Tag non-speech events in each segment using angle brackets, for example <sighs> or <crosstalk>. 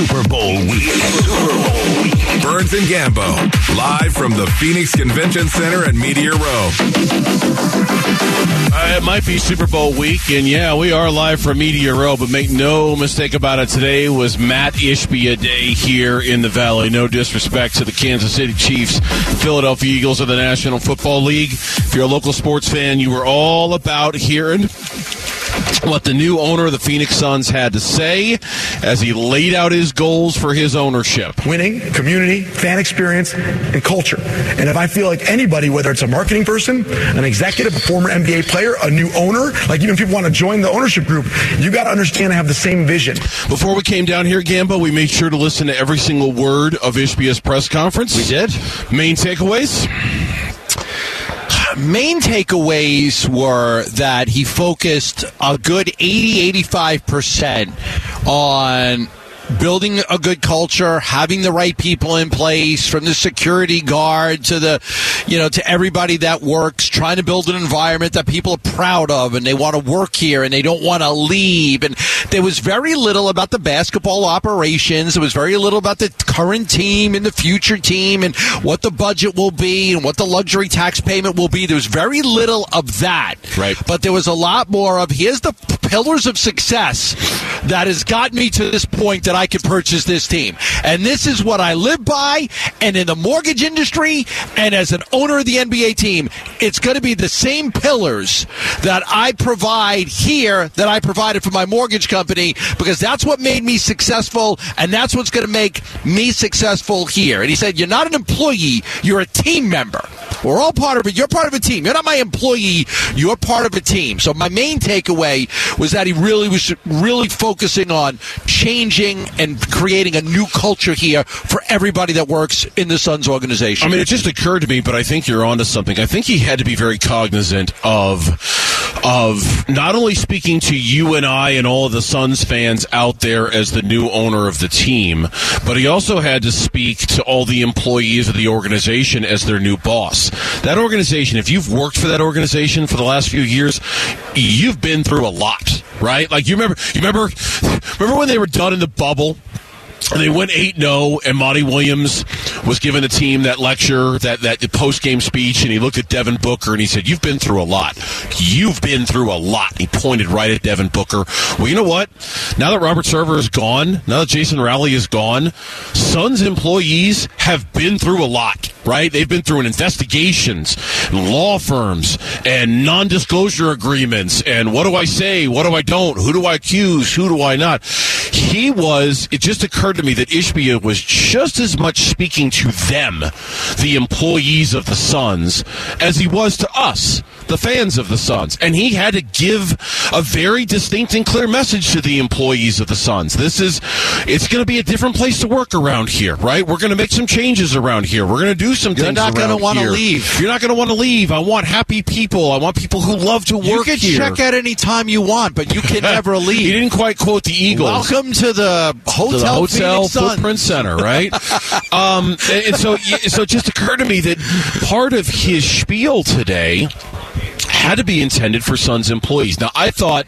Super Bowl week. Super Bowl week. Burns and Gambo, live from the Phoenix Convention Center at Media Row. Uh, it might be Super Bowl week, and yeah, we are live from Media Row, but make no mistake about it, today was Mat Ishbia Day here in the Valley. No disrespect to the Kansas City Chiefs, Philadelphia Eagles of the National Football League. If you're a local sports fan, you were all about hearing what the new owner of the Phoenix Suns had to say as he laid out his goals for his ownership. Winning, community, fan experience, and culture. And if I feel like anybody, whether it's a marketing person, an executive, a former NBA player, a new owner, like even if people want to join the ownership group, you got to understand and have the same vision. Before we came down here, Gambo, we made sure to listen to every single word of Ishbia's press conference. We did. Main takeaways? Main takeaways were that he focused a good 80 85% on building a good culture, having the right people in place, from the security guard to the, you know, to everybody that works, trying to build an environment that people are proud of and they want to work here and they don't want to leave. And there was very little about the basketball operations. There was very little about the current team and the future team and what the budget will be and what the luxury tax payment will be. There was very little of that. Right. But there was a lot more of here's the pillars of success that has got me to this point that I can purchase this team. And this is what I live by. And in the mortgage industry and as an owner of the NBA team, it's going to be the same pillars that I provide here that I provided for my mortgage company because that's what made me successful and that's what's going to make me successful here. And he said, You're not an employee, you're a team member. We're all part of it. You're part of a team. You're not my employee. You're part of a team. So my main takeaway was that he really was really focusing on changing and creating a new culture here for everybody that works in the Suns organization. I mean, it just occurred to me, but I think you're onto something. I think he had to be very cognizant of of not only speaking to you and I and all of the Suns fans out there as the new owner of the team, but he also had to speak to all the employees of the organization as their new boss. That organization, if you've worked for that organization for the last few years, you've been through a lot, right? Like you remember, you remember, remember when they were done in the bubble they went 8 0, and Monty Williams was giving the team that lecture, that, that post game speech, and he looked at Devin Booker and he said, You've been through a lot. You've been through a lot. He pointed right at Devin Booker. Well, you know what? Now that Robert Sarver is gone, now that Jason Rowley is gone, Suns employees have been through a lot, right? They've been through an investigations, law firms, and non disclosure agreements, and what do I say? What do I don't? Who do I accuse? Who do I not? He was, it just occurred to me that Ishbia was just as much speaking to them, the employees of the Suns, as he was to us, the fans of the Suns. And he had to give a very distinct and clear message to the employees of the Suns. This is, it's going to be a different place to work around here, right? We're going to make some changes around here. We're going to do some things. You're not going to want to leave. You're not going to want to leave. I want happy people. I want people who love to work You can here. check at any time you want, but you can <laughs> never leave. He didn't quite quote the Eagles Welcome to the hotel, to the hotel footprint center, right? <laughs> um, and so, so it just occurred to me that part of his spiel today had to be intended for Suns employees. Now, I thought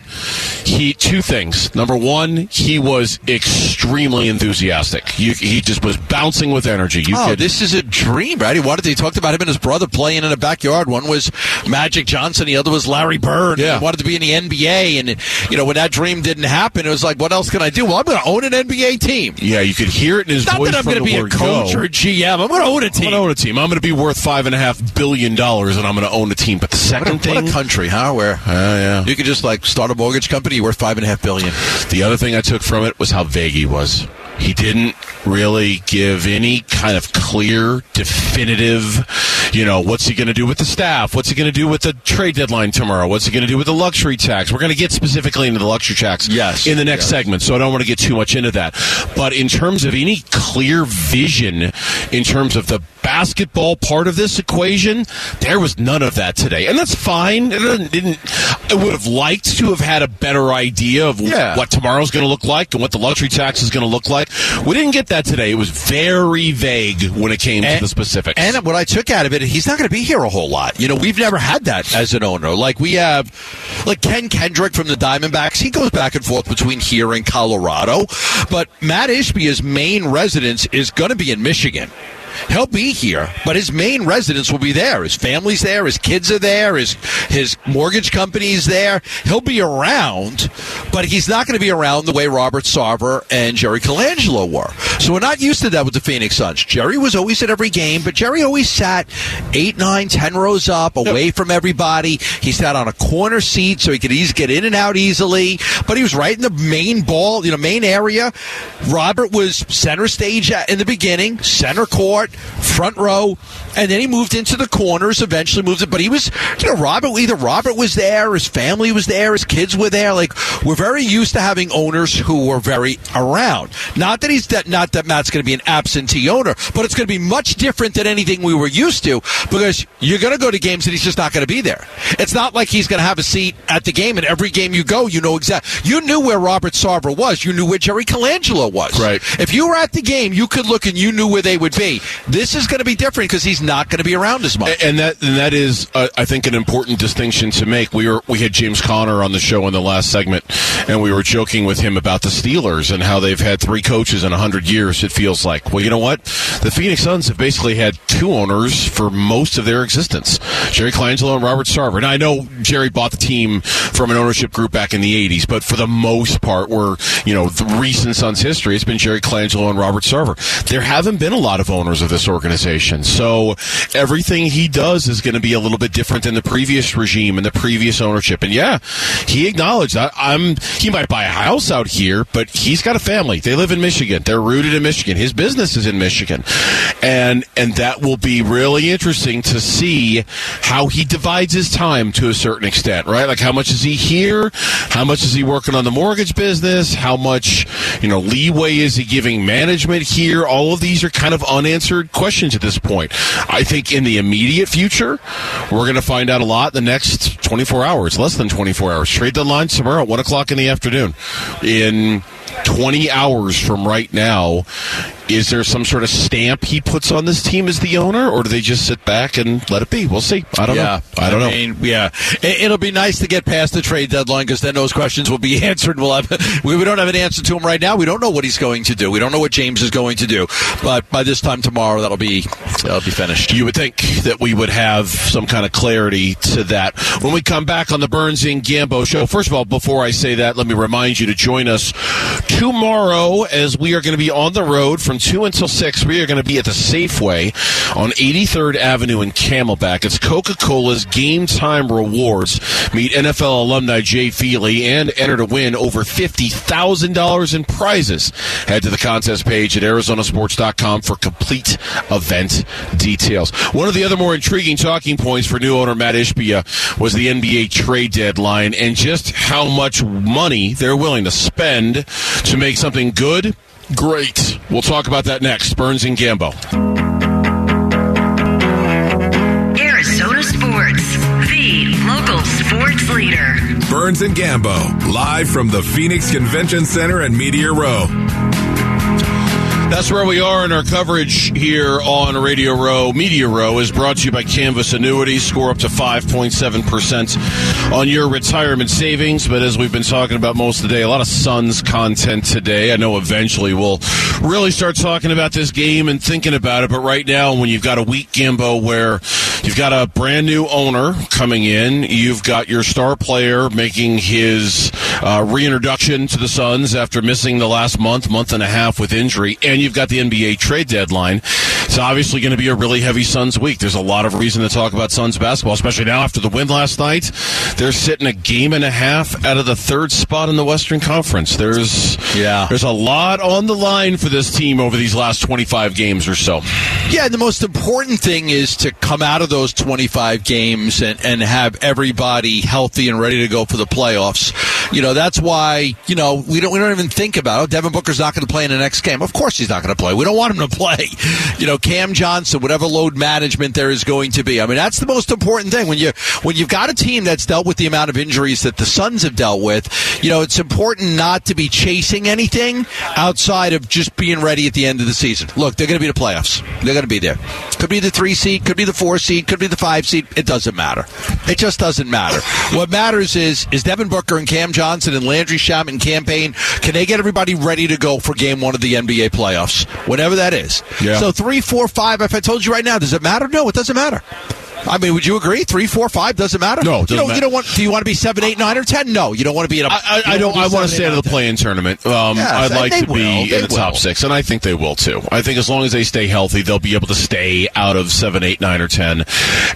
he two things. Number one, he was extremely enthusiastic. You, he just was bouncing with energy. You Oh, could, this is a dream, right? He wanted. He talked about him and his brother playing in a backyard. One was Magic Johnson, the other was Larry Bird. Yeah. He wanted to be in the NBA, and you know when that dream didn't happen, it was like, what else can I do? Well, I'm going to own an NBA team. yeah, you could hear it in his Not voice Not that I'm going to be a coach go. or a GM. I'm going to own a I'm team. going to own a team. I'm going to be worth five and a half billion dollars, and I'm going to own a team. But the second thing, what a country, huh? Where uh, yeah. you could just like start a mortgage company, you're worth five and a half billion. The other thing I took from it was how vague he was. He didn't really give any kind of clear, definitive, you know, what's he going to do with the staff? What's he going to do with the trade deadline tomorrow? What's he going to do with the luxury tax? We're going to get specifically into the luxury tax Yes, in the next yes. segment, so I don't want to get too much into that. But in terms of any clear vision, in terms of the basketball part of this equation, there was none of that today, and that's fine. It didn't. I would have liked to have had a better idea of Yeah. what tomorrow's going to look like and what the luxury tax is going to look like. We didn't get that today. It was very vague when it came and, to the specifics. And what I took out of it, he's not going to be here a whole lot. You know, we've never had that as an owner. Like we have, like Ken Kendrick from the Diamondbacks. He goes back and forth between here and Colorado, but Mat Ishbia's main residence is going to be in Michigan. He'll be here, but his main residence will be there. His family's there, his kids are there, his his mortgage company's there. He'll be around, but he's not going to be around the way Robert Sarver and Jerry Colangelo were. So we're not used to that with the Phoenix Suns. Jerry was always at every game, but Jerry always sat eight, nine, ten rows up, away from everybody. He sat on a corner seat so he could easily get in and out easily. But he was right in the main ball, you know, main area. Robert was center stage in the beginning, center court favorite front row, and then he moved into the corners. Eventually moved it, but he was, you know, Robert. Either Robert was there, his family was there, his kids were there. Like we're very used to having owners who were very around. Not that he's that, not that Mat's going to be an absentee owner, but it's going to be much different than anything we were used to because you're going to go to games and he's just not going to be there. It's not like he's going to have a seat at the game, and every game you go, you know exactly. You knew where Robert Sarver was. You knew where Jerry Colangelo was. Right. If you were at the game, you could look and you knew where they would be. This is going to be different because he's not going to be around as much. And that and that is, uh, I think, an important distinction to make. We were we had James Conner on the show in the last segment, and we were joking with him about the Steelers and how they've had three coaches in hundred years. It feels like. Well, you know what? The Phoenix Suns have basically had two owners for most of their existence: Jerry Colangelo and Robert Sarver. And I know Jerry bought the team from an ownership group back in the '80s, but for the most part, we're you know the recent Suns history, it's been Jerry Colangelo and Robert Sarver. There haven't been a lot of owners of this organization. So everything he does is going to be a little bit different than the previous regime and the previous ownership. And yeah, he acknowledged that I'm he might buy a house out here, but he's got a family. They live in Michigan. They're rooted in Michigan. His business is in Michigan. And and that will be really interesting to see how he divides his time to a certain extent, right? Like how much is he here? How much is he working on the mortgage business? How much, you know, leeway is he giving management here? All of these are kind of unanswered questions at this point. I think in the immediate future, we're going to find out a lot the next 24 hours, less than 24 hours. Trade deadline tomorrow at 1 o'clock in the afternoon. In 20 hours from right now, is there some sort of stamp he puts on this team as the owner, or do they just sit back and let it be? We'll see. I don't yeah, know. I don't I mean, know. Yeah, it'll be nice to get past the trade deadline because then those questions will be <laughs> answered. We'll have <laughs> we don't have an answer to him right now. We don't know what he's going to do. We don't know what James is going to do. But by this time tomorrow, that'll be that'll be finished. You would think that we would have some kind of clarity to that when we come back on the Burns and Gambo show. First of all, before I say that, let me remind you to join us tomorrow as we are going to be on the road from 2 until 6, we are going to be at the Safeway on 83rd Avenue in Camelback. It's Coca Cola's Game Time Rewards. Meet NFL alumni Jay Feely and enter to win over $50,000 in prizes. Head to the contest page at ArizonaSports.com for complete event details. One of the other more intriguing talking points for new owner Mat Ishbia was the NBA trade deadline and just how much money they're willing to spend to make something good Great. We'll talk about that next. Burns and Gambo. Arizona Sports, the local sports leader. Burns and Gambo, live from the Phoenix Convention Center and Media Row. That's where we are in our coverage here on Radio Row. Media Row is brought to you by Canvas Annuities. Score up to 5.7% on your retirement savings. But as we've been talking about most of the day, a lot of Suns content today. I know eventually we'll really start talking about this game and thinking about it. But right now, when you've got a week Gambo where you've got a brand new owner coming in, you've got your star player making his uh, reintroduction to the Suns after missing the last month, month and a half with injury, and you've got the NBA trade deadline. It's obviously going to be a really heavy Suns week. There's a lot of reason to talk about Suns basketball, especially now after the win last night. They're sitting a game and a half out of the third spot in the Western Conference. There's yeah, there's a lot on the line for this team over these last 25 games or so. Yeah, the most important thing is to come out of those 25 games and, and have everybody healthy and ready to go for the playoffs You know, that's why, you know, we don't we don't even think about, oh, Devin Booker's not going to play in the next game. Of course he's not going to play. We don't want him to <laughs> play. You know, Cam Johnson, whatever load management there is going to be. I mean, that's the most important thing when you when you've got a team that's dealt with the amount of injuries that the Suns have dealt with. You know, it's important not to be chasing anything outside of just being ready at the end of the season. Look, they're going to be the playoffs. They're going to be there. Could be the three seed, could be the four seed, could be the five seed. It doesn't matter. It just doesn't matter. What matters is is Devin Booker and Cam Johnson and Landry Shamet and Cam can they get everybody ready to go for game one of the NBA playoffs? Whatever that is. Yeah. So three, four, five, if I told you right now, does it matter? No, it doesn't matter. I mean, would you agree? Three, four, five doesn't matter. No, you doesn't don't. matter. You don't want. Do you want to be seven, eight, nine, or ten? No, you don't want to be in a. I, I, I don't. I want to stay out of the play-in tournament. Um, Yes, I'd like to be will. They in the top six, and I think they will too. I think as long as they stay healthy, they'll be able to stay out of seven, eight, nine, or ten,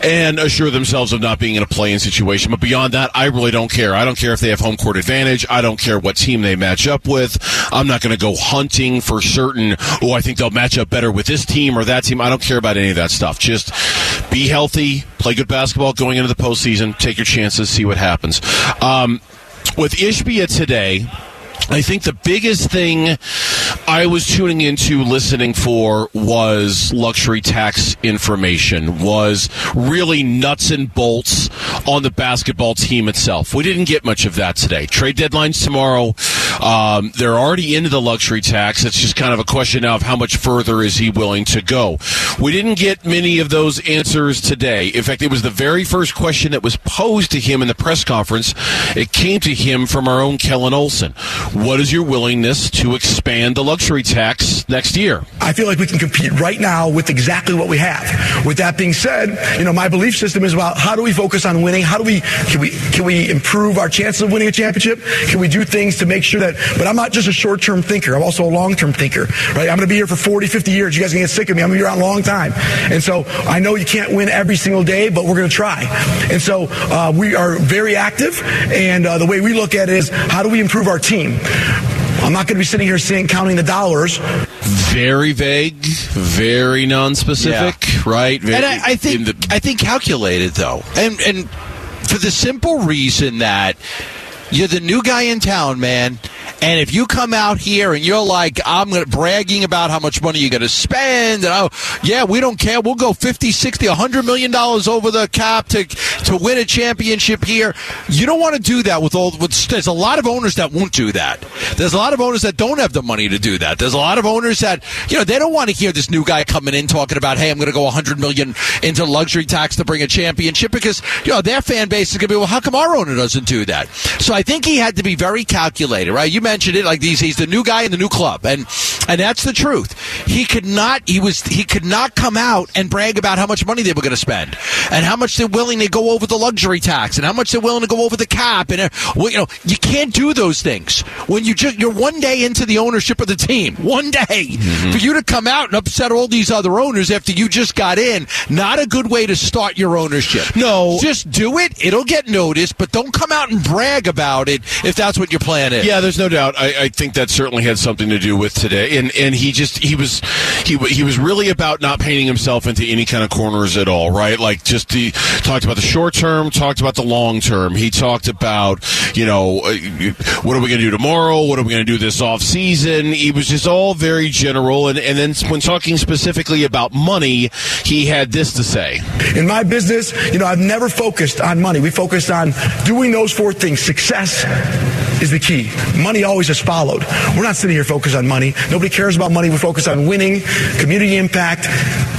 and assure themselves of not being in a play-in situation. But beyond that, I really don't care. I don't care if they have home court advantage. I don't care what team they match up with. I'm not going to go hunting for certain. Oh, I think they'll match up better with this team or that team. I don't care about any of that stuff. Just be healthy, play good basketball going into the postseason, take your chances, see what happens. Um, with Ishbia today, I think the biggest thing I was tuning into listening for was luxury tax information, was really nuts and bolts on the basketball team itself. We didn't get much of that today. Trade deadlines tomorrow. Um, they're already into the luxury tax. It's just kind of a question now of how much further is he willing to go. We didn't get many of those answers today. In fact, it was the very first question that was posed to him in the press conference. It came to him from our own Kellan Olson. What is your willingness to expand the luxury tax next year? I feel like we can compete right now with exactly what we have. With that being said, you know, my belief system is about how do we focus on winning? How do we can we can we improve our chances of winning a championship? Can we do things to make sure that but I'm not just a short-term thinker. I'm also a long-term thinker, right? I'm going to be here for 40, 50 years. You guys are going to get sick of me. I'm going to be around a long time. And so I know you can't win every single day, but we're going to try. And so uh, we are very active and uh, the way we look at it is how do we improve our team? I'm not going to be sitting here saying counting the dollars. Very vague, very non-specific, right? And I, I think the- I think calculated though, and and for the simple reason that you're the new guy in town, man. And if you come out here and you're like, I'm gonna, bragging about how much money you're going to spend, and oh, yeah, we don't care. We'll go 50, 60, 100 million dollars over the cap to to win a championship here. You don't want to do that with all. With, there's a lot of owners that won't do that. There's a lot of owners that don't have the money to do that. There's a lot of owners that you know they don't want to hear this new guy coming in talking about, hey, I'm going to go 100 million into luxury tax to bring a championship because you know their fan base is going to be, well, how come our owner doesn't do that? So I think he had to be very calculated, right? You mentioned it like these. He's the new guy in the new club, and and that's the truth. He could not. He was. He could not come out and brag about how much money they were going to spend and how much they're willing to go over the luxury tax and how much they're willing to go over the cap. And uh, well, you know, you can't do those things when you just you're one day into the ownership of the team. One day for you to come out and upset all these other owners after you just got in. Not a good way to start your ownership. No. just do it. It'll get noticed, but don't come out and brag about it if that's what your plan is. Yeah, there's no doubt. I, I think that certainly had something to do with today, and and he just he was he he was really about not painting himself into any kind of corners at all, right? Like just he talked about the short term, talked about the long term. He talked about you know uh, what are we going to do tomorrow? What are we going to do this off season? He was just all very general, and and then when talking specifically about money, he had this to say. In my business, you know, I've never focused on money. We focused on doing those four things. Success is the key. Money always has followed. We're not sitting here focused on money. Nobody cares about money. We focus on winning, community impact,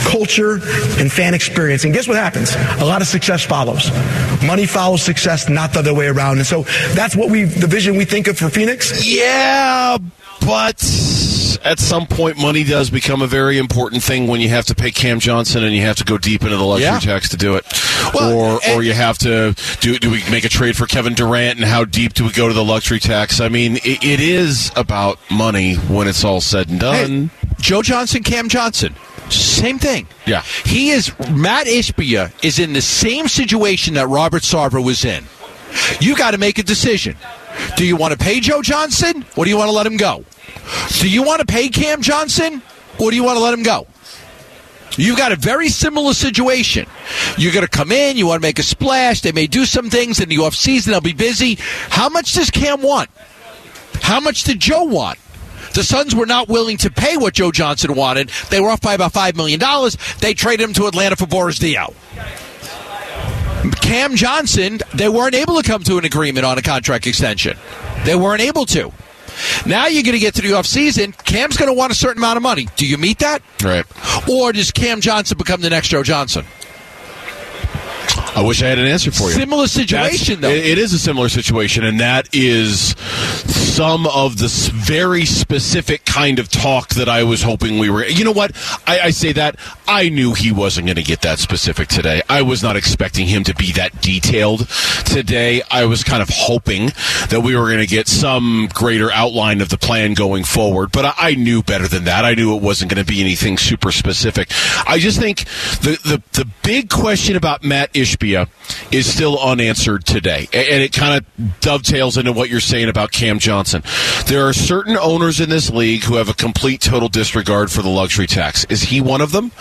culture, and fan experience. And guess what happens? A lot of success follows. Money follows success, not the other way around. And so that's what we, the vision we think of for Phoenix. Yeah, but at some point, money does become a very important thing when you have to pay Cam Johnson and you have to go deep into the luxury Yeah. tax to do it, Well, or or you have to do do we make a trade for Kevin Durant and how deep do we go to the luxury tax? I mean, it, it is about money when it's all said and done. Hey, Joe Johnson, Cam Johnson. Same thing. Yeah. He is Mat Ishbia is in the same situation that Robert Sarver was in. You got to make a decision. Do you want to pay Joe Johnson or do you want to let him go? Do you want to pay Cam Johnson or do you want to let him go? You've got a very similar situation. You're going to come in, you want to make a splash. They may do some things in the offseason. They'll be busy. How much does Cam want? How much did Joe want? The Suns were not willing to pay what Joe Johnson wanted. They were off by about $5 million. They traded him to Atlanta for Boris Diaw. Cam Johnson, they weren't able to come to an agreement on a contract extension. They weren't able to. Now you're going to get to the offseason. Cam's going to want a certain amount of money. Do you meet that? Right. Or does Cam Johnson become the next Joe Johnson? I wish I had an answer for you. Similar situation, That's- though. it- is a similar situation, and that is some of the very specific kind of talk that I was hoping we were. You know what? I, I say that I knew he wasn't going to get that specific today. I was not expecting him to be that detailed today. I was kind of hoping that we were going to get some greater outline of the plan going forward, but I, I knew better than that. I knew it wasn't going to be anything super specific. I just think the the, the big question about Mat Is still unanswered today, and it kind of dovetails into what you're saying about Cam Johnson. There are certain owners in this league who have a complete total disregard for the luxury tax. Is he one of them?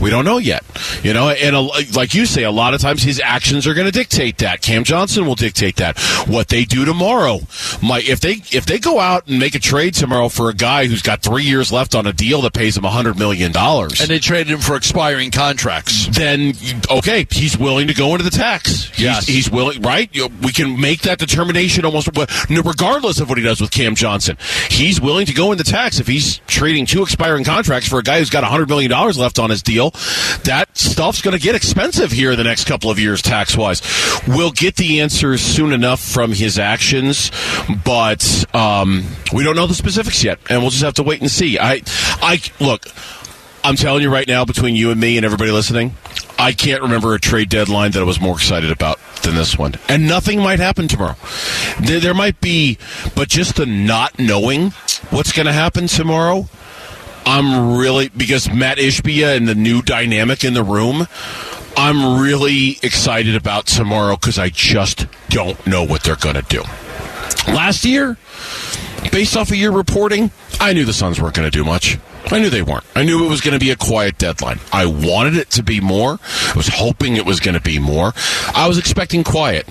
We don't know yet. You know, and a, like you say, a lot of times his actions are going to dictate that. Cam Johnson will dictate that. What they do tomorrow, might if they if they go out and make a trade tomorrow for a guy who's got three years left on a deal that pays him a hundred million dollars, and they traded him for expiring contracts. then okay, he's willing to go into the tax. Yes. he's willing, right? You know, We can make that determination almost regardless of what he does with Cam Johnson. He's willing to go into tax if he's trading two expiring contracts for a guy who's got hundred million dollars left on his deal. That stuff's going to get expensive here in the next couple of years, tax wise. We'll get the answers soon enough from his actions, but um, we don't know the specifics yet, and we'll just have to wait and see. I, I look. I'm telling you right now, between you and me and everybody listening, I can't remember a trade deadline that I was more excited about than this one. And nothing might happen tomorrow. There, there might be, but just the not knowing what's going to happen tomorrow, I'm really, because Mat Ishbia and the new dynamic in the room, I'm really excited about tomorrow because I just don't know what they're going to do. Last year, based off of your reporting, I knew the Suns weren't going to do much. I knew they weren't. I knew it was going to be a quiet deadline. I wanted it to be more. I was hoping it was going to be more. I was expecting quiet.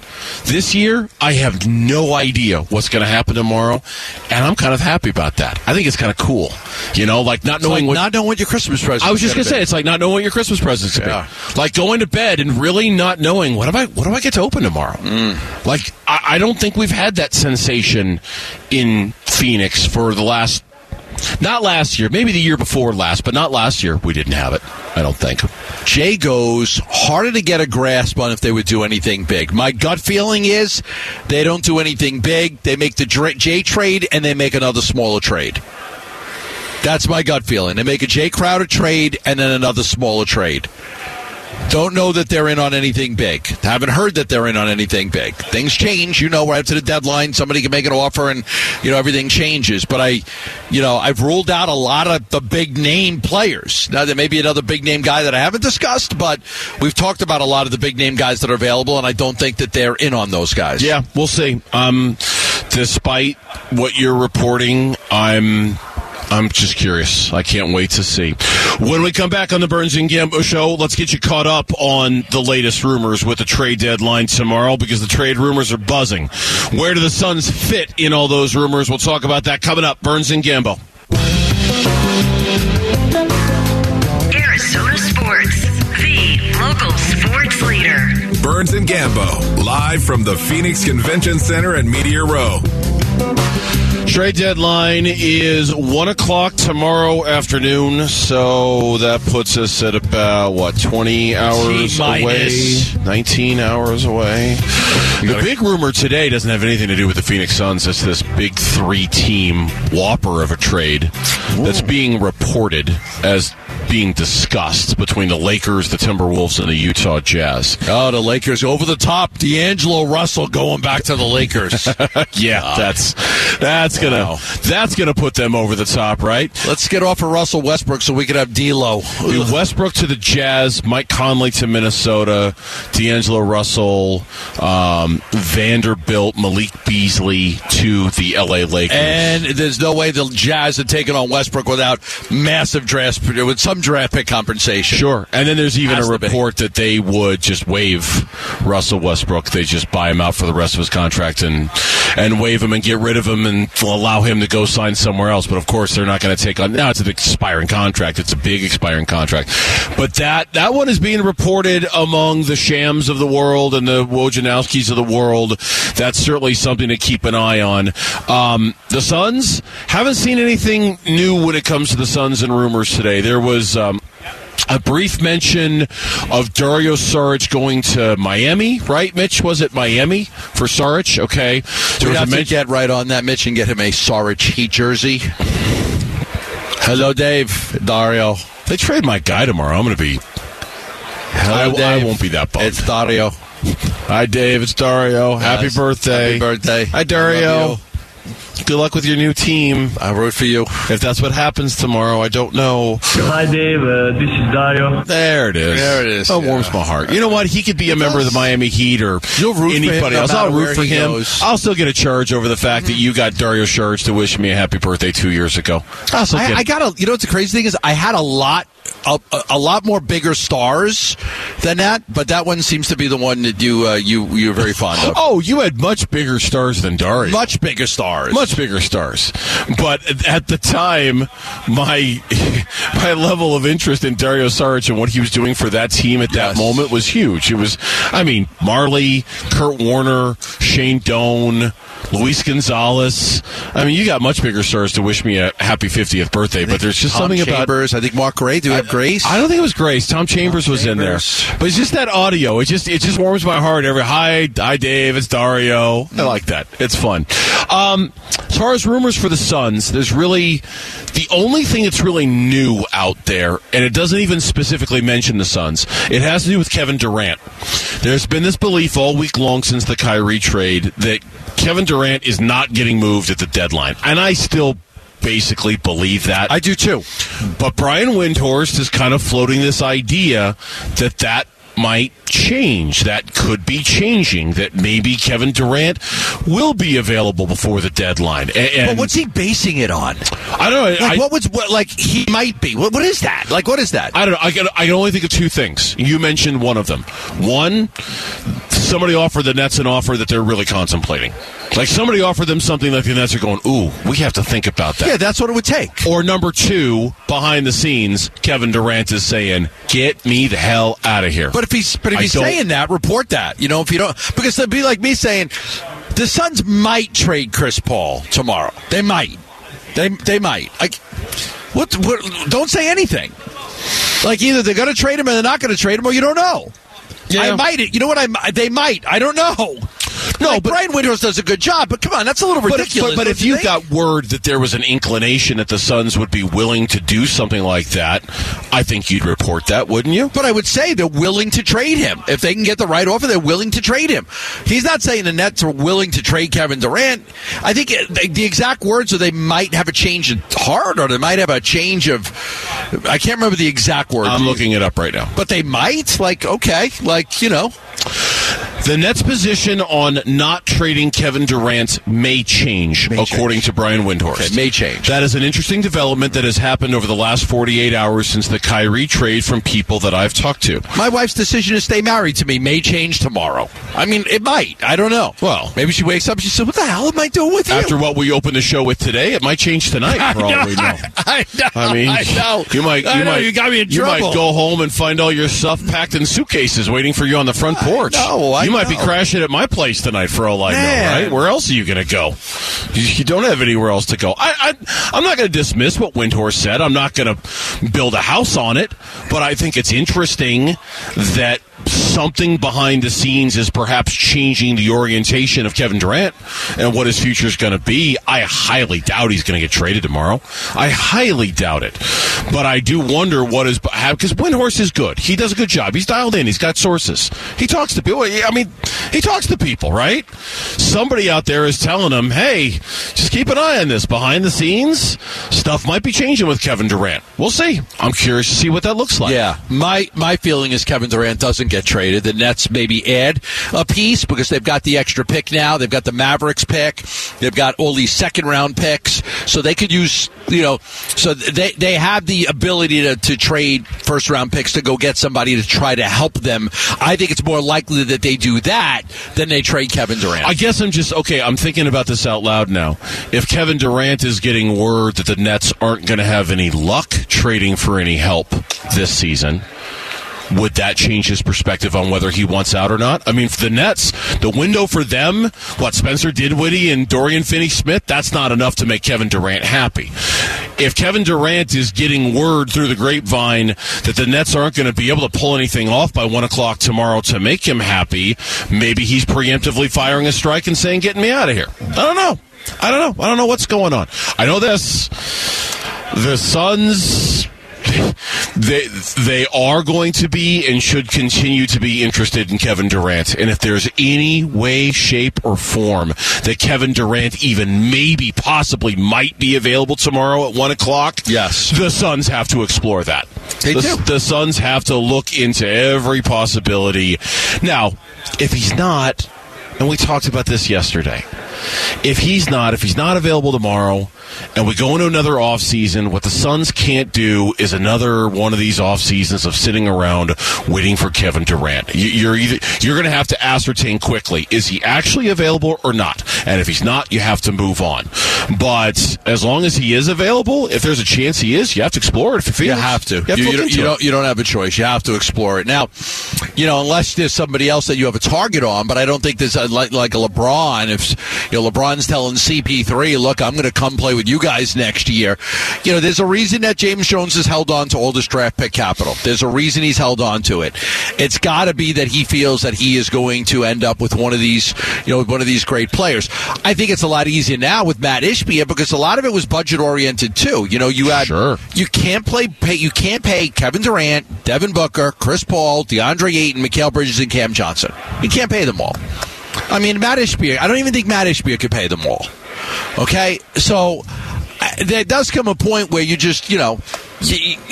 This year, I have no idea what's going to happen tomorrow, and I'm kind of happy about that. I think it's kind of cool. You know, like not It's like knowing what not knowing what your Christmas present. I was just gonna gonna say it's like not knowing what your Christmas presents Yeah. be. Like going to bed and really not knowing what am I what do I get to open tomorrow. Mm. Like I, I don't think we've had that sensation in Phoenix for the last not last year, maybe the year before last, but not last year. We didn't have it. I don't think. Jae goes harder to get a grasp on if they would do anything big. My gut feeling is they don't do anything big. They make the Jae trade and they make another smaller trade. That's my gut feeling. They make a Jae Crowder trade and then another smaller trade. Don't know that they're in on anything big. Haven't heard that they're in on anything big. Things change, you know, right to the deadline. Somebody can make an offer and, you know, everything changes. But I, you know, I've ruled out a lot of the big name players. Now, there may be another big name guy that I haven't discussed, but we've talked about a lot of the big name guys that are available, and I don't think that they're in on those guys. Yeah, we'll see. Um, despite what you're reporting, I'm I'm just curious. I can't wait to see. When we come back on the Burns and Gambo show, let's get you caught up on the latest rumors with the trade deadline tomorrow because the trade rumors are buzzing. Where do the Suns fit in all those rumors? We'll talk about that coming up. Burns and Gambo. Arizona Sports, the local sports leader. Burns and Gambo, live from the Phoenix Convention Center and Media Row. Trade deadline is one o'clock tomorrow afternoon, so that puts us at about what twenty hours away, nineteen hours away. The big rumor today doesn't have anything to do with the Phoenix Suns. It's this big three-team whopper of a trade that's being reported as being discussed between the Lakers, the Timberwolves, and the Utah Jazz. Oh, the Lakers over the top. D'Angelo Russell going back to the Lakers. <laughs> Yeah, that's that's gonna Wow. that's gonna put them over the top, right? Let's get off of Russell Westbrook so we can have D'Lo. Westbrook to the Jazz, Mike Conley to Minnesota, D'Angelo Russell, um, Vanderbilt, Malik Beasley to the LA Lakers. And there's no way the Jazz had taken on Westbrook without massive draft with some some draft pick compensation. Sure. And then there's even a report that they would just waive Russell Westbrook. They just buy him out for the rest of his contract and and waive him and get rid of him and allow him to go sign somewhere else. But of course, they're not going to take on. Now it's an expiring contract. It's a big expiring contract. But that that one is being reported among the Shams of the world and the Wojnarowskis of the world. That's certainly something to keep an eye on. Um, the Suns haven't seen anything new when it comes to the Suns and rumors today. There was. Um, a brief mention of Dario Saric going to Miami, right, Mitch? Was it Miami for Saric? Okay. There We have to get right on that, Mitch, and get him a Saric Heat jersey. Hello, Dave. Dario. they trade my guy tomorrow. I'm going to be. Hello, I, I won't be that bummed. It's Dario. Hi, Dave. It's Dario. Happy birthday. Happy birthday. Hi, Dario. Love Good luck with your new team. I root for you. If that's what happens tomorrow, I don't know. Hi Dave, uh, this is Dario. There it is. There it is, That yeah. warms my heart. You know what? He could be a member of the Miami Heat or root for him anybody no else. I'll root for him. goes. I'll still get a charge over the fact that you got Dario Saric to wish me a happy birthday two years ago. I'll still I, I got a. You know what's the crazy thing is I had a lot, a, a, lot more bigger stars than that, but that one seems to be the one that you uh, you you're very fond of. Oh, you had much bigger stars than Dario. Much bigger stars. much bigger stars. But at the time, my <laughs> my level of interest in Dario Saric and what he was doing for that team at that Yes. moment was huge. It was, I mean, Marley, Kurt Warner, Shane Doan. Luis Gonzalez. I mean, you got much bigger stars to wish me a happy 50th birthday, but there's just Tom something about Chambers. I think Mark Grace. Do we have Grace? I don't think it was Grace. Tom Chambers was in there, but it's just that audio. It just it just warms my heart. Every hi, hi, Dave. It's Dario. I like that. It's fun. Um, as far as rumors for the Suns, there's really the only thing that's really new out there, and it doesn't even specifically mention the Suns. It has to do with Kevin Durant. There's been this belief all week long since the Kyrie trade that Kevin Durant is not getting moved at the deadline, and I still basically believe that. I do too. But Brian Windhorst is kind of floating this idea that that might change. That could be changing. That maybe Kevin Durant will be available before the deadline. A- And, But what's he basing it on? I don't know. Like I, what was what? Like he might be. What, what is that? Like what is that? I don't know. I can, I can only think of two things. You mentioned one of them. One, somebody offered the Nets an offer that they're really contemplating. Like somebody offered them something like the Nets are going, ooh, we have to think about that. yeah, that's what it would take. Or number two, behind the scenes, Kevin Durant is saying, "Get me the hell out of here." But if he's but if I he's saying that, report that. You know, if you don't, because it'd be like me saying the Suns might trade Chris Paul tomorrow. They might. They they might. Like what? what don't say anything. Like either they're going to trade him or they're not going to trade him, or you don't know. Yeah. I might. You know what? I they might. I don't know. No, Like, but- Brian Windhorst does a good job, but come on, that's a little but, ridiculous. but, but if you think? got word that there was an inclination that the Suns would be willing to do something like that, I think you'd report that, wouldn't you? But I would say they're willing to trade him. If they can get the right offer, they're willing to trade him. He's not saying the Nets are willing to trade Kevin Durant. I think it, the, the exact words are they might have a change of heart or they might have a change of. I can't remember the exact words. I'm looking it up right now. But they might. Like, okay. Like, you know. The Nets' position on not trading Kevin Durant may change, May according change. to Brian Windhorst. Okay, may change. That is an interesting development that has happened over the last 48 hours since the Kyrie trade from people that I've talked to. My wife's decision to stay married to me may change tomorrow. I mean, it might. I don't know. Well- maybe she wakes up and she says, What the hell am I doing with you? After what we opened the show with today, it might change tonight, <laughs> for all we know. <laughs> I know. I mean, I know. you might, you I know, might, you got me in you trouble. might go home and find all your stuff packed in suitcases waiting for you on the front porch. know, I you might be crashing at my place tonight, for all I know. Man. Right? Where else are you going to go? You, you don't have anywhere else to go. I, I, I'm not going to dismiss what Windhorst said. I'm not going to build a house on it, but I think it's interesting that something behind the scenes is perhaps changing the orientation of Kevin Durant and what his future is going to be. I highly doubt he's going to get traded tomorrow. I highly doubt it. But I do wonder what is because Windhorst is good. He does a good job. He's dialed in. He's got sources. He talks to people. I mean, he talks to people, right? Somebody out there is telling him, "Hey, just keep an eye on this behind the scenes. Stuff might be changing with Kevin Durant. We'll see. I'm curious to see what that looks like." Yeah, my my feeling is Kevin Durant doesn't get traded. The Nets maybe add a piece because they've got the extra pick now. They've got the Mavericks pick. They've got all these second round picks, so they could use you know, so they they have the ability to, to trade first round picks to go get somebody to try to help them. I think it's more likely that they do that than they trade Kevin Durant. I guess I'm just okay. I'm thinking about this out loud now. If Kevin Durant is getting word that the Nets aren't going to have any luck trading for any help this season, would that change his perspective on whether he wants out or not? I mean, for the Nets, the window for them, what Spencer Dinwiddie and Dorian Finney-Smith, that's not enough to make Kevin Durant happy. If Kevin Durant is getting word through the grapevine that the Nets aren't going to be able to pull anything off by one o'clock tomorrow to make him happy, maybe he's preemptively firing a strike and saying, "Getting me out of here." I don't know. I don't know. I don't know what's going on. I know this. The Suns they they are going to be and should continue to be interested in Kevin Durant. And if there's any way, shape, or form that Kevin Durant even maybe possibly might be available tomorrow at one o'clock, Yes. the Suns have to explore that. They the, do. The Suns have to look into every possibility. Now, if he's not, and we talked about this yesterday. If he's not, if he's not available tomorrow, and we go into another off season, what the Suns can't do is another one of these off seasons of sitting around waiting for Kevin Durant. You- You're either you're going to have to ascertain quickly is he actually available or not, and if he's not, you have to move on. But as long as he is available, if there's a chance he is, you have to explore it. If you You have to. You, have to you don't, you don't. You don't have a choice. You have to explore it. Now, you know, unless there's somebody else that you have a target on. But I don't think there's a, like like a LeBron. If you know LeBron's telling CP3, "Look, I'm going to come play with you guys next year." You know, there's a reason that James Jones has held on to all this draft pick capital. There's a reason he's held on to it. It's got to be that he feels that he is going to end up with one of these, you know, one of these great players. I think it's a lot easier now with Mat Ishbia because a lot of it was budget oriented too. You know, you had Sure. you can't play pay you can't pay Kevin Durant, Devin Booker, Chris Paul, DeAndre Ayton, Mikal Bridges, and Cam Johnson. You can't pay them all. I mean, Mat Ishbia. I don't even think Mat Ishbia could pay them all. Okay, so there does come a point where you just you know.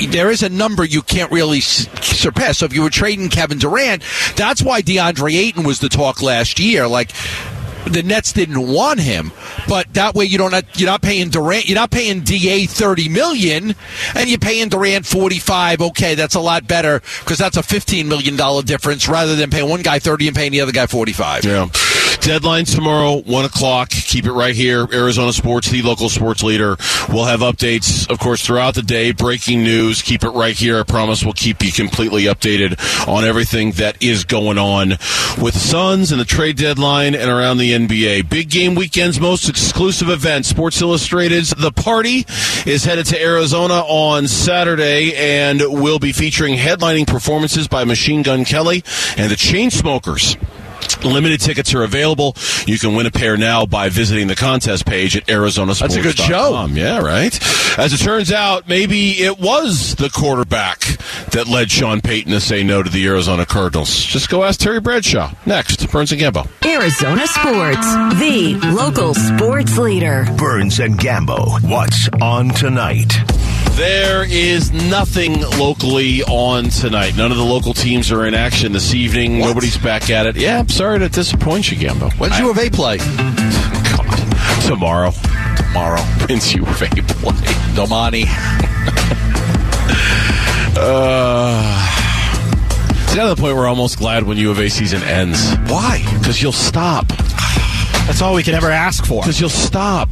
There is a number you can't really surpass. So if you were trading Kevin Durant, that's why DeAndre Ayton was the talk last year. Like the Nets didn't want him, but that way you don't you're not paying Durant, you're not paying Da thirty million, and you're paying Durant forty five. Okay, that's a lot better because that's a fifteen million dollar difference rather than paying one guy thirty and paying the other guy forty five. Yeah. Deadline tomorrow, 1 o'clock. Keep it right here. Arizona Sports, the local sports leader. We'll have updates, of course, throughout the day. Breaking news. Keep it right here. I promise we'll keep you completely updated on everything that is going on with the Suns and the trade deadline and around the NBA. Big game weekend's most exclusive event. Sports Illustrated's The Party is headed to Arizona on Saturday and will be featuring headlining performances by Machine Gun Kelly and the Chainsmokers. Limited tickets are available. You can win a pair now by visiting the contest page at Arizona That's a good show. Yeah, right. As it turns out, maybe it was the quarterback that led Sean Payton to say no to the Arizona Cardinals. Just go ask Terry Bradshaw. Next, Burns and Gambo. Arizona Sports, the local sports leader. Burns and Gambo. What's on tonight? There is nothing locally on tonight. None of the local teams are in action this evening. Nobody's back at it. Yeah, I'm sorry to disappoint you, Gambo. When's U of A play? <laughs> God. Tomorrow. Tomorrow. When's U of A play? Domani. <laughs> Uh, it's got to the point where I'm almost glad when U of A season ends. Why? Because you'll stop. <sighs> That's all we could ever ask for. Because you'll stop.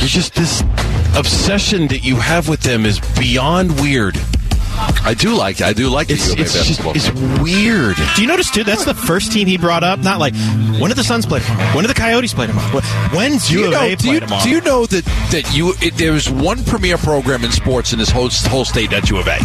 You're just this obsession that you have with them is beyond weird. I do like I do like the It's U of A it's just it's weird. Do you notice, too? That's the first team he brought up. Not like, when did the Suns play tomorrow? When did the Coyotes play tomorrow? When's U you of know? A Do play you, tomorrow? do you know that that you it, there's one premier program in sports in this whole whole state that's U of A.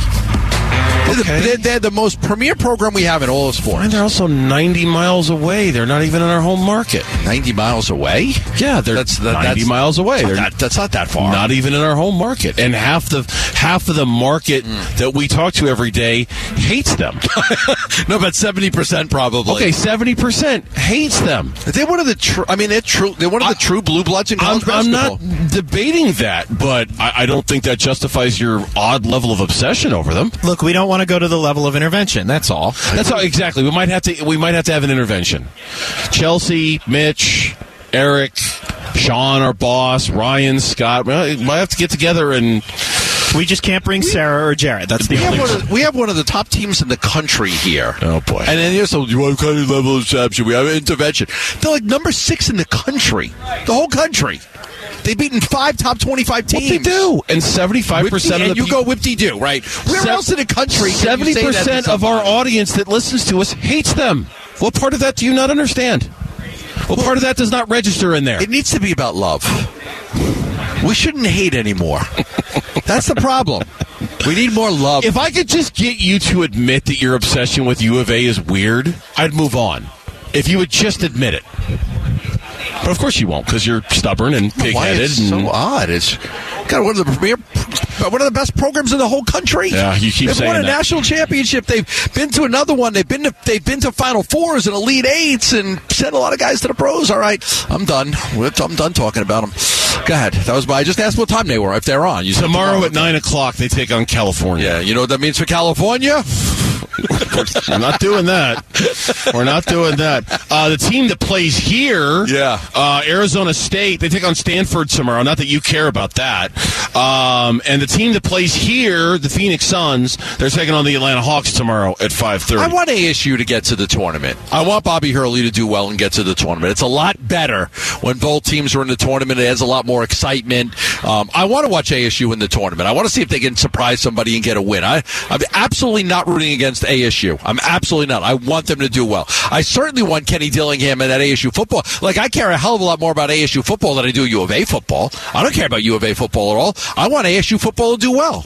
They're, the, Okay. they're, they're the most premier program we have in all of And they're also 90 miles away. They're not even in our home market. Ninety miles away. Yeah, they're That's that, 90 that's, mials away. They're That, that's not that far. not even in our home market. And half the half of the market hmm. that we talk to every day hates them. <laughs> no, about seventy percent probably. okay, 70% hates them. they're one of the true. I mean, they're true. They're one of the I- true blue bloods in I'm, college I'm not debating that, but I, I don't think that justifies your odd level of obsession over them. Look, we don't want want to go to the level of intervention. That's all. That's all exactly. We might have to. We might have to have an intervention. Chelsea, Mitch, Eric, Sean, our boss, Ryan, Scott. We might have to get together and. We just can't bring Sarah or Jared. That's the We have, one of, we have one of the top teams in the country here. Oh boy. And then here's so what kind of level of championship? We have intervention. They're like number six in the country, the whole country. They've beaten five top twenty-five What teams. they do, and seventy-five percent of and the you go whip do right? Where Se- else in the country? Seventy say that to percent of our audience that listens to us hates them. What part of that do you not understand? What part of that does not register in there? It needs to be about love. We shouldn't hate anymore. That's the problem. We need more love. If I could just get you to admit that your obsession with U of A is weird, I'd move on. If you would just admit it. But of course you won't, because you're stubborn and Why pig-headed. it's and- so odd. It's got one of the premier, one of the best programs in the whole country. Yeah, you keep They've saying won a that. national championship. They've been to another one. They've been to they've been to Final Fours and Elite Eights and sent a lot of guys to the pros. All right, I'm done. I'm done talking about them. Go ahead. That was my. I just asked what time they were. If they're on, you said Tomorrow at 9 o'clock, they take on California. Yeah, you know what that means for California. We're not doing that. We're not doing that. Uh, the team that plays here, Yeah. uh, Arizona State, they take on Stanford tomorrow. Not that you care about that. Um, and the team that plays here, the Phoenix Suns, they're taking on the Atlanta Hawks tomorrow at five thirty. I want ASU to get to the tournament. I want Bobby Hurley to do well and get to the tournament. It's a lot better when both teams are in the tournament. It has a lot more excitement. Um, I want to watch ASU in the tournament. I want to see if they can surprise somebody and get a win. I, I'm absolutely not rooting against ASU. I'm absolutely not. I want them to do well. I certainly want Kenny Dillingham and that ASU football. Like I care a hell of a lot more about ASU football than I do U of A football. I don't care about U of A football at all. I want ASU football to do well.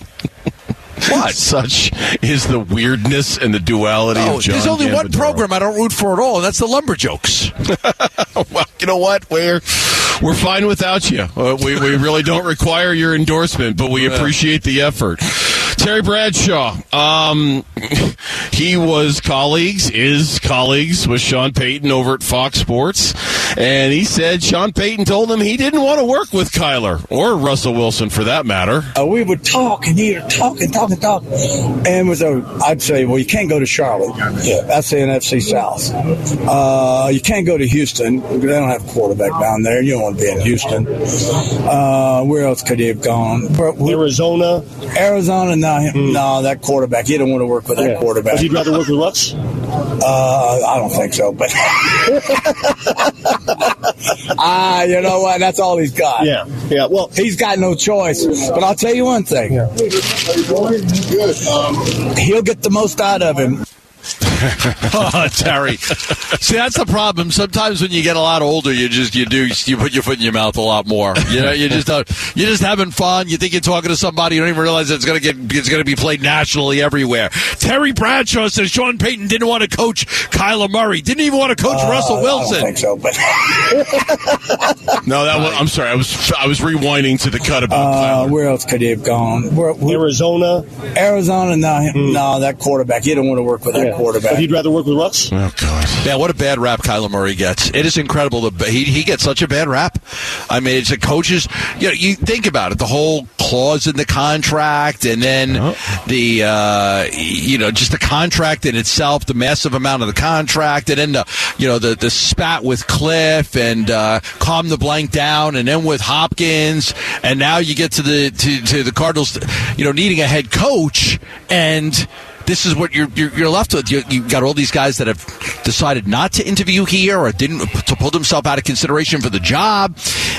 What? <laughs> Such is the weirdness and the duality of John there's only one program I don't root for at all, and that's the Lumberjokes. <laughs> well, you know what? We're we're fine without you. Uh, we we really don't require your endorsement, but we appreciate the effort. Terry Bradshaw, um, he was colleagues, is colleagues with Sean Payton over at Fox Sports, and he said Sean Payton told him he didn't want to work with Kyler or Russell Wilson for that matter. Uh, we would talk and he'd talk and talk and talk. And was a, I'd say, well, you can't go to Charlotte. Yeah. That's the NFC South. Uh, you can't go to Houston. They don't have a quarterback down there. You don't want to be in Houston. Uh, where else could he have gone? Where- where- Arizona. Arizona, no, no, that quarterback. You don't want to work with that Yeah. quarterback. You'd rather work with Russ? Uh, I don't think so, but <laughs> ah, you know what? That's all he's got. Yeah. Yeah. Well, He's got no choice. But I'll tell you one thing. He'll get the most out of him. <laughs> oh, Terry. See, that's the problem. Sometimes when you get a lot older, you just you do you put your foot in your mouth a lot more. You know, you just don't, you're just having fun. You think you're talking to somebody, you don't even realize it's gonna get it's gonna be played nationally everywhere. Terry Bradshaw says Sean Payton didn't want to coach Kyler Murray, didn't even want to coach Uh, Russell I Wilson. don't think so, but <laughs> No, that was, I'm sorry, I was I was rewinding to the cut about uh, Kyler. where else could he have gone? Where, where- Arizona. Arizona, no, no, that quarterback. You don't want to work with that Yeah. quarterback. But you'd rather work with Russ? Oh God. Yeah, what a bad rap Kyler Murray gets. It is incredible. The, he, he gets such a bad rap. I mean, it's the coaches. You know, you think about it. The whole clause in the contract, and then the uh, you know just the contract in itself, the massive amount of the contract, and then the you know the the spat with Cliff and uh, calm the blank down, and then with Hopkins, and now you get to the to, to the Cardinals, you know, needing a head coach and this is what you're you're, you're left with. You, you've got all these guys that have decided not to interview here or didn't to pull themselves out of consideration for the job,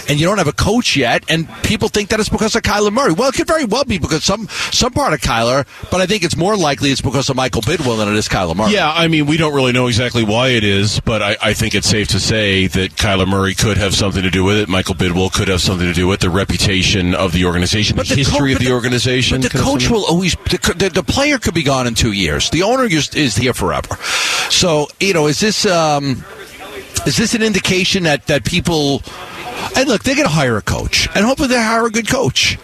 and you don't have a coach yet. And people think that it's because of Kyler Murray. Well, it could very well be because some some part of Kyler, but I think it's more likely it's because of Michael Bidwill than it is Kyler Murray. Yeah, I mean, we don't really know exactly why it is, but I, I think it's safe to say that Kyler Murray could have something to do with it. Michael Bidwill could have something to do with it. the reputation of the organization, the, the history co- of the but organization. But the coach will always the, the, the player could be gone in two years. The owner is, is here forever. So you know, is this um, is this an indication that that people? And look, they're going to hire a coach, and hopefully they hire a good coach.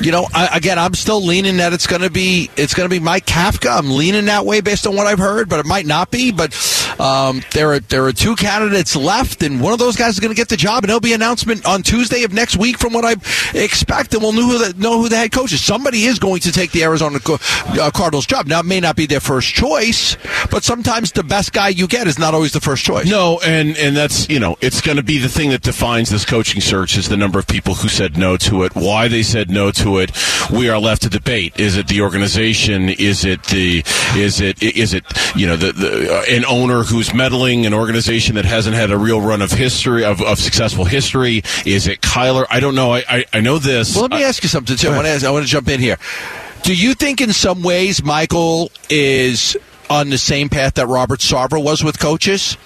You know, I, again, I'm still leaning that it's going to be it's going to be Mike Kafka. I'm leaning that way based on what I've heard, but it might not be. But Um, there are there are two candidates left, and one of those guys is going to get the job, and there'll be announcement on Tuesday of next week, from what I expect, and we'll know who the, know who the head coach is. Somebody is going to take the Arizona uh, Cardinals job. Now, it may not be their first choice, but sometimes the best guy you get is not always the first choice. No, and and that's you know it's going to be the thing that defines this coaching search is the number of people who said no to it, why they said no to it. We are left to debate: is it the organization? Is it the is it is it you know the, the uh, an owner who's meddling, an organization that hasn't had a real run of history of, of successful history? Is it Kyler? I don't know. I I, I know this. Well, let me ask you something. Too. I want to ask, I want to jump in here. Do you think, in some ways, Michael is on the same path that Robert Sarver was with coaches?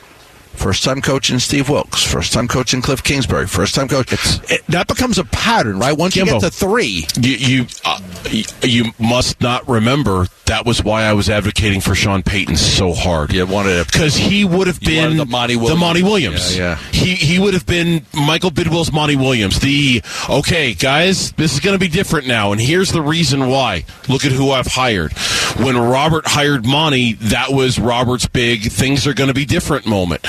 First time coaching Steve Wilks, first time coaching Cliff Kingsbury, first time coach. It, that becomes a pattern, right? Once you get to three, You you, uh, you you must not remember that was why I was advocating for Sean Payton so hard. you wanted because he would have been the Monty Williams. The Monty Williams. Yeah, yeah. He he would have been Michael Bidwill's Monty Williams. The okay, guys, this is going to be different now, and here's the reason why. Look at who I've hired. When Robert hired Monty, that was Robert's big things are going to be different moment,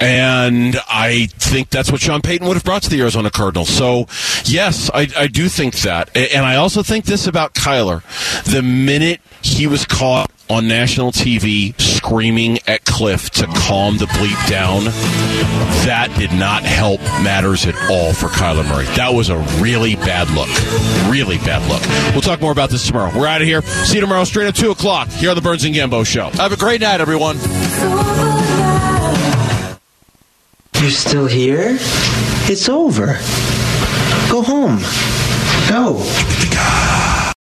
and I think that's what Sean Payton would have brought to the Arizona Cardinals. So yes, I, I do think that, and I also think this about Kyler. The minute he was caught on national TV screaming at Cliff to calm the bleep down, that did not help matters at all for Kyler Murray. That was a really bad look. Really bad look. We'll talk more about this tomorrow. We're out of here. See you tomorrow straight at 2 o'clock here on the Burns and Gambo Show. have a great night, everyone. You're still here? It's over. Go home. Go.